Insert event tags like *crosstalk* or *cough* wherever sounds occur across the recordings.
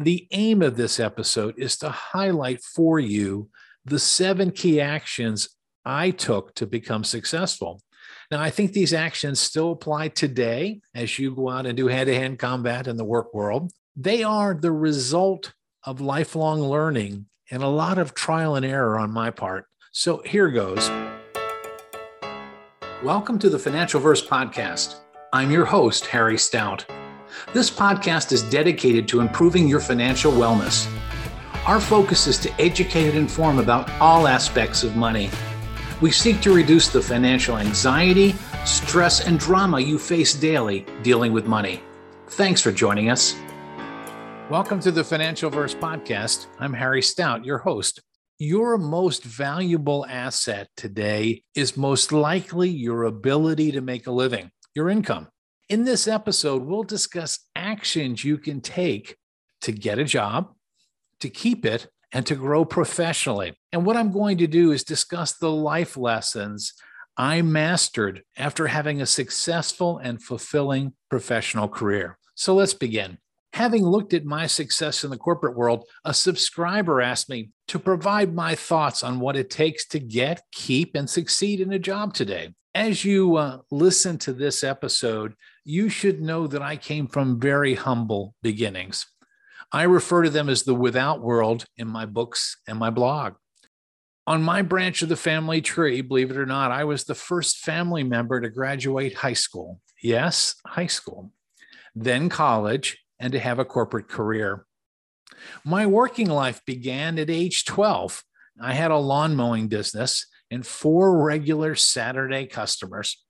The aim of this episode is to highlight for you the seven key actions I took to become successful. Now, I think these actions still apply today as you go out and do hand to hand combat in the work world. They are the result of lifelong learning and a lot of trial and error on my part. So here goes. Welcome to the Financial Verse Podcast. I'm your host, Harry Stout. This podcast is dedicated to improving your financial wellness. Our focus is to educate and inform about all aspects of money. We seek to reduce the financial anxiety, stress, and drama you face daily dealing with money. Thanks for joining us. Welcome to the Financial Verse Podcast. I'm Harry Stout, your host. Your most valuable asset today is most likely your ability to make a living, your income. In this episode, we'll discuss actions you can take to get a job, to keep it, and to grow professionally. And what I'm going to do is discuss the life lessons I mastered after having a successful and fulfilling professional career. So let's begin. Having looked at my success in the corporate world, a subscriber asked me to provide my thoughts on what it takes to get, keep, and succeed in a job today. As you uh, listen to this episode, you should know that I came from very humble beginnings. I refer to them as the without world in my books and my blog. On my branch of the family tree, believe it or not, I was the first family member to graduate high school. Yes, high school, then college, and to have a corporate career. My working life began at age 12. I had a lawn mowing business and four regular Saturday customers.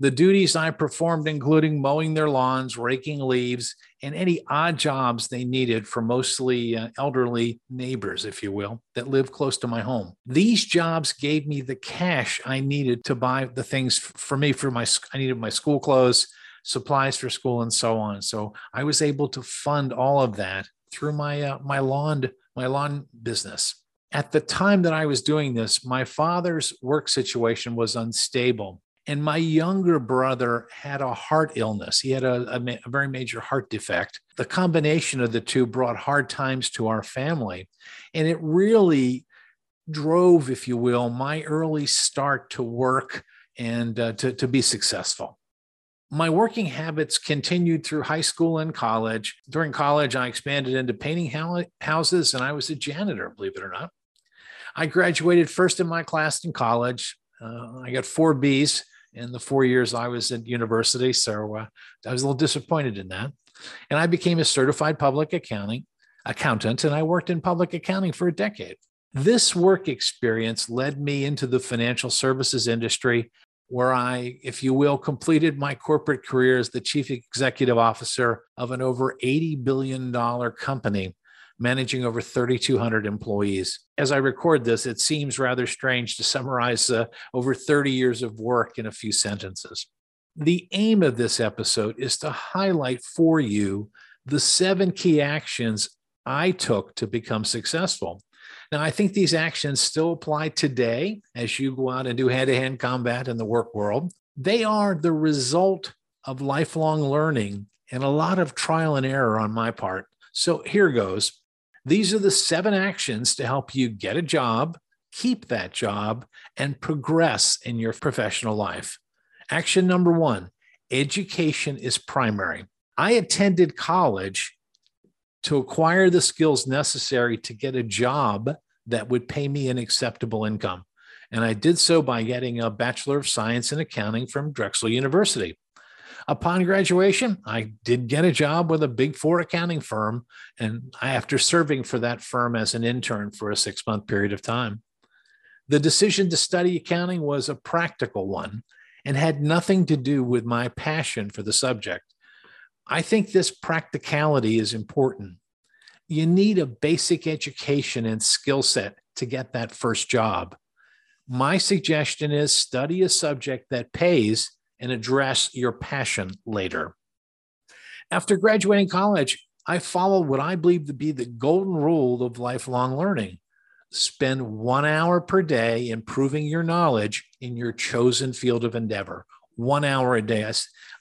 The duties I performed including mowing their lawns, raking leaves, and any odd jobs they needed for mostly uh, elderly neighbors, if you will, that live close to my home. These jobs gave me the cash I needed to buy the things for me for my I needed my school clothes, supplies for school, and so on. So I was able to fund all of that through my uh, my lawn my lawn business. At the time that I was doing this, my father's work situation was unstable and my younger brother had a heart illness. He had a, a, a, very major heart defect. The combination of the two brought hard times to our family. And it really drove, if you will, my early start to work and uh, to, to be successful. My working habits continued through high school and college. During college, I expanded into painting houses and I was a janitor, believe it or not. I graduated first in my class in college. Uh, I got four B's in the four years I was at university. So uh, I was a little disappointed in that. And I became a certified public accounting accountant, and I worked in public accounting for a decade. This work experience led me into the financial services industry, where I, if you will, completed my corporate career as the chief executive officer of an over $80 billion company managing over 3,200 employees. As I record this, it seems rather strange to summarize uh, over 30 years of work in a few sentences. The aim of this episode is to highlight for you the seven key actions I took to become successful. Now, I think these actions still apply today as you go out and do hand to hand combat in the work world. They are the result of lifelong learning and a lot of trial and error on my part. So here goes. These are the seven actions to help you get a job, keep that job, and progress in your professional life. Action number one education is primary. I attended college to acquire the skills necessary to get a job that would pay me an acceptable income. And I did so by getting a Bachelor of Science in Accounting from Drexel University. Upon graduation, I did get a job with a big four accounting firm. And after serving for that firm as an intern for a six month period of time, the decision to study accounting was a practical one and had nothing to do with my passion for the subject. I think this practicality is important. You need a basic education and skill set to get that first job. My suggestion is study a subject that pays and address your passion later. After graduating college, I followed what I believe to be the golden rule of lifelong learning. Spend one hour per day improving your knowledge in your chosen field of endeavor. One hour a day. I,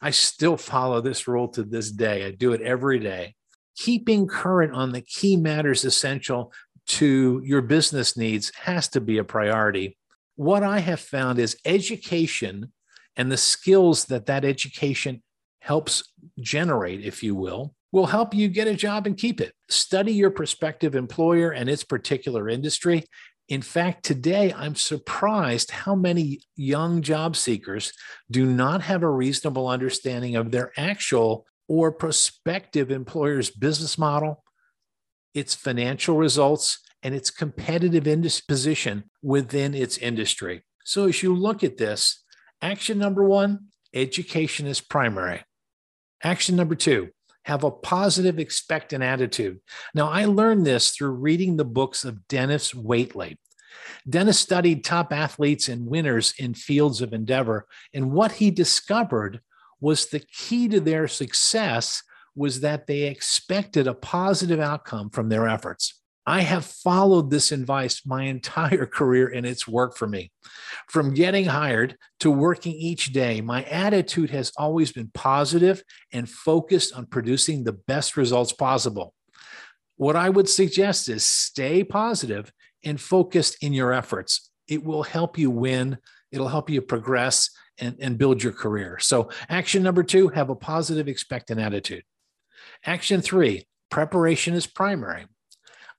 I still follow this rule to this day. I do it every day. keeping current on the key matters essential to your business needs has to be a priority. What I have found is education and the skills that that education helps generate, if you will, will help you get a job and keep it. Study your prospective employer and its particular industry. In fact, today I'm surprised how many young job seekers do not have a reasonable understanding of their actual or prospective employer's business model, its financial results, and its competitive position within its industry. So, as you look at this, action number one education is primary. Action number two have a positive, expectant attitude. Now, I learned this through reading the books of Dennis Waitley. Dennis studied top athletes and winners in fields of endeavor, and what he discovered was the key to their success was that they expected a positive outcome from their efforts. I have followed this advice my entire *laughs* career and it's worked for me. From getting hired to working each day, my attitude has always been positive and focused on producing the best results possible. What I would suggest is stay positive and focused in your efforts. It will help you win, it'll help you progress and, and build your career. So, action number two have a positive, expectant attitude. Action three preparation is primary.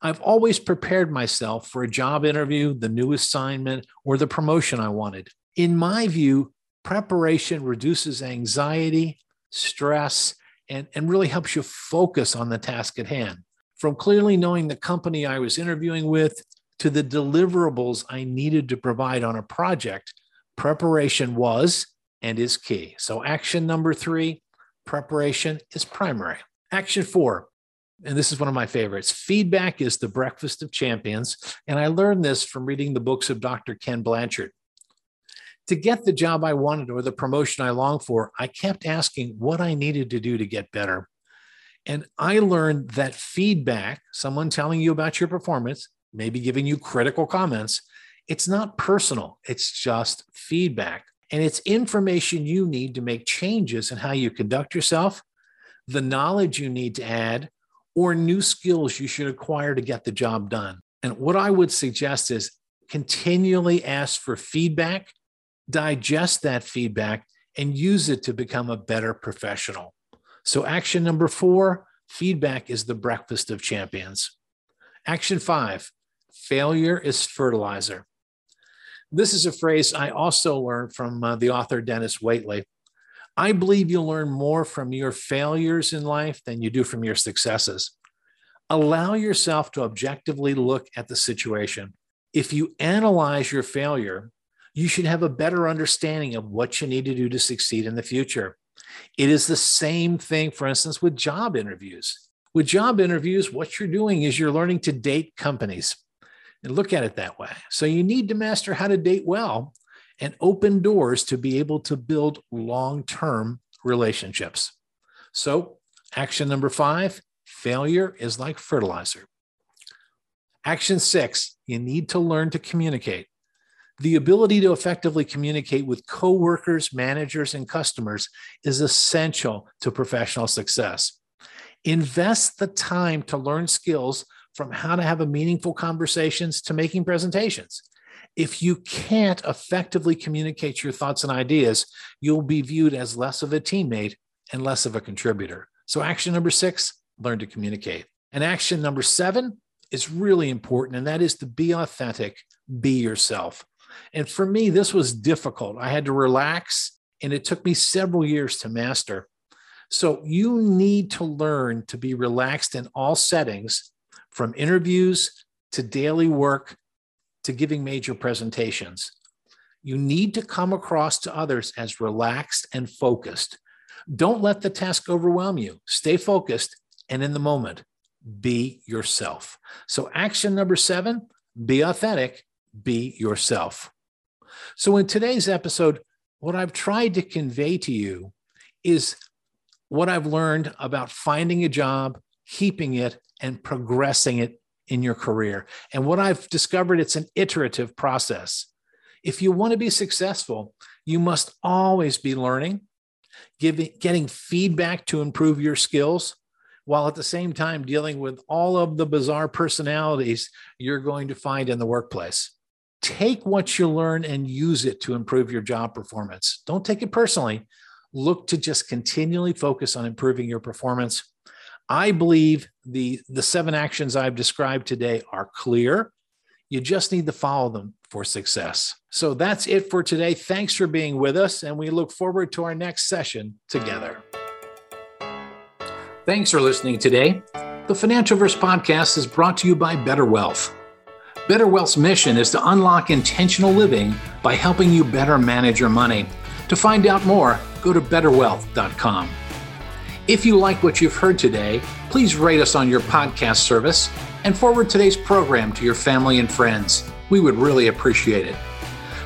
I've always prepared myself for a job interview, the new assignment, or the promotion I wanted. In my view, preparation reduces anxiety, stress, and, and really helps you focus on the task at hand. From clearly knowing the company I was interviewing with to the deliverables I needed to provide on a project, preparation was and is key. So, action number three preparation is primary. Action four and this is one of my favorites feedback is the breakfast of champions. And I learned this from reading the books of Dr. Ken Blanchard. To get the job I wanted or the promotion I longed for, I kept asking what I needed to do to get better. And I learned that feedback, someone telling you about your performance, maybe giving you critical comments, it's not personal, it's just feedback. And it's information you need to make changes in how you conduct yourself, the knowledge you need to add, or new skills you should acquire to get the job done. And what I would suggest is continually ask for feedback, digest that feedback, and use it to become a better professional. So, action number four feedback is the breakfast of champions. Action five failure is fertilizer. This is a phrase I also learned from uh, the author Dennis Waitley. I believe you'll learn more from your failures in life than you do from your successes. Allow yourself to objectively look at the situation. If you analyze your failure, you should have a better understanding of what you need to do to succeed in the future. It is the same thing, for instance, with job interviews. With job interviews, what you're doing is you're learning to date companies and look at it that way. So you need to master how to date well and open doors to be able to build long term relationships. So, action number five failure is like fertilizer. Action six, you need to learn to communicate. The ability to effectively communicate with coworkers, managers, and customers is essential to professional success. Invest the time to learn skills from how to have a meaningful conversations to making presentations if you can't effectively communicate your thoughts and ideas, you'll be viewed as less of a teammate and less of a contributor. So, action number six, learn to communicate. And action number seven is really important, and that is to be authentic, be yourself. And for me, this was difficult. I had to relax, and it took me several years to master. So, you need to learn to be relaxed in all settings from interviews to daily work to giving major presentations. You need to come across to others as relaxed and focused. Don't let the task overwhelm you. Stay focused and in the moment, be yourself. So, action number seven be authentic, be yourself. So, in today's episode, what I've tried to convey to you is what I've learned about finding a job, keeping it, and progressing it in your career. And what I've discovered, it's an iterative process. If you want to be successful, you must always be learning, giving, getting feedback to improve your skills, while at the same time dealing with all of the bizarre personalities you're going to find in the workplace. Take what you learn and use it to improve your job performance. Don't take it personally. Look to just continually focus on improving your performance. I believe the, the seven actions I've described today are clear. You just need to follow them for success. So that's it for today. Thanks for being with us, and we look forward to our next session together. Thanks for listening today. The Financial Verse podcast is brought to you by Better Wealth. Better Wealth's mission is to unlock intentional living by helping you better manage your money. To find out more, go to betterwealth.com. If you like what you've heard today, please rate us on your podcast service and forward today's program to your family and friends. We would really appreciate it.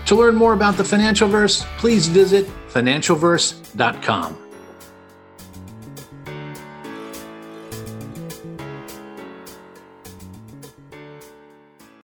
To learn more about the Financial Verse, please visit financialverse.com.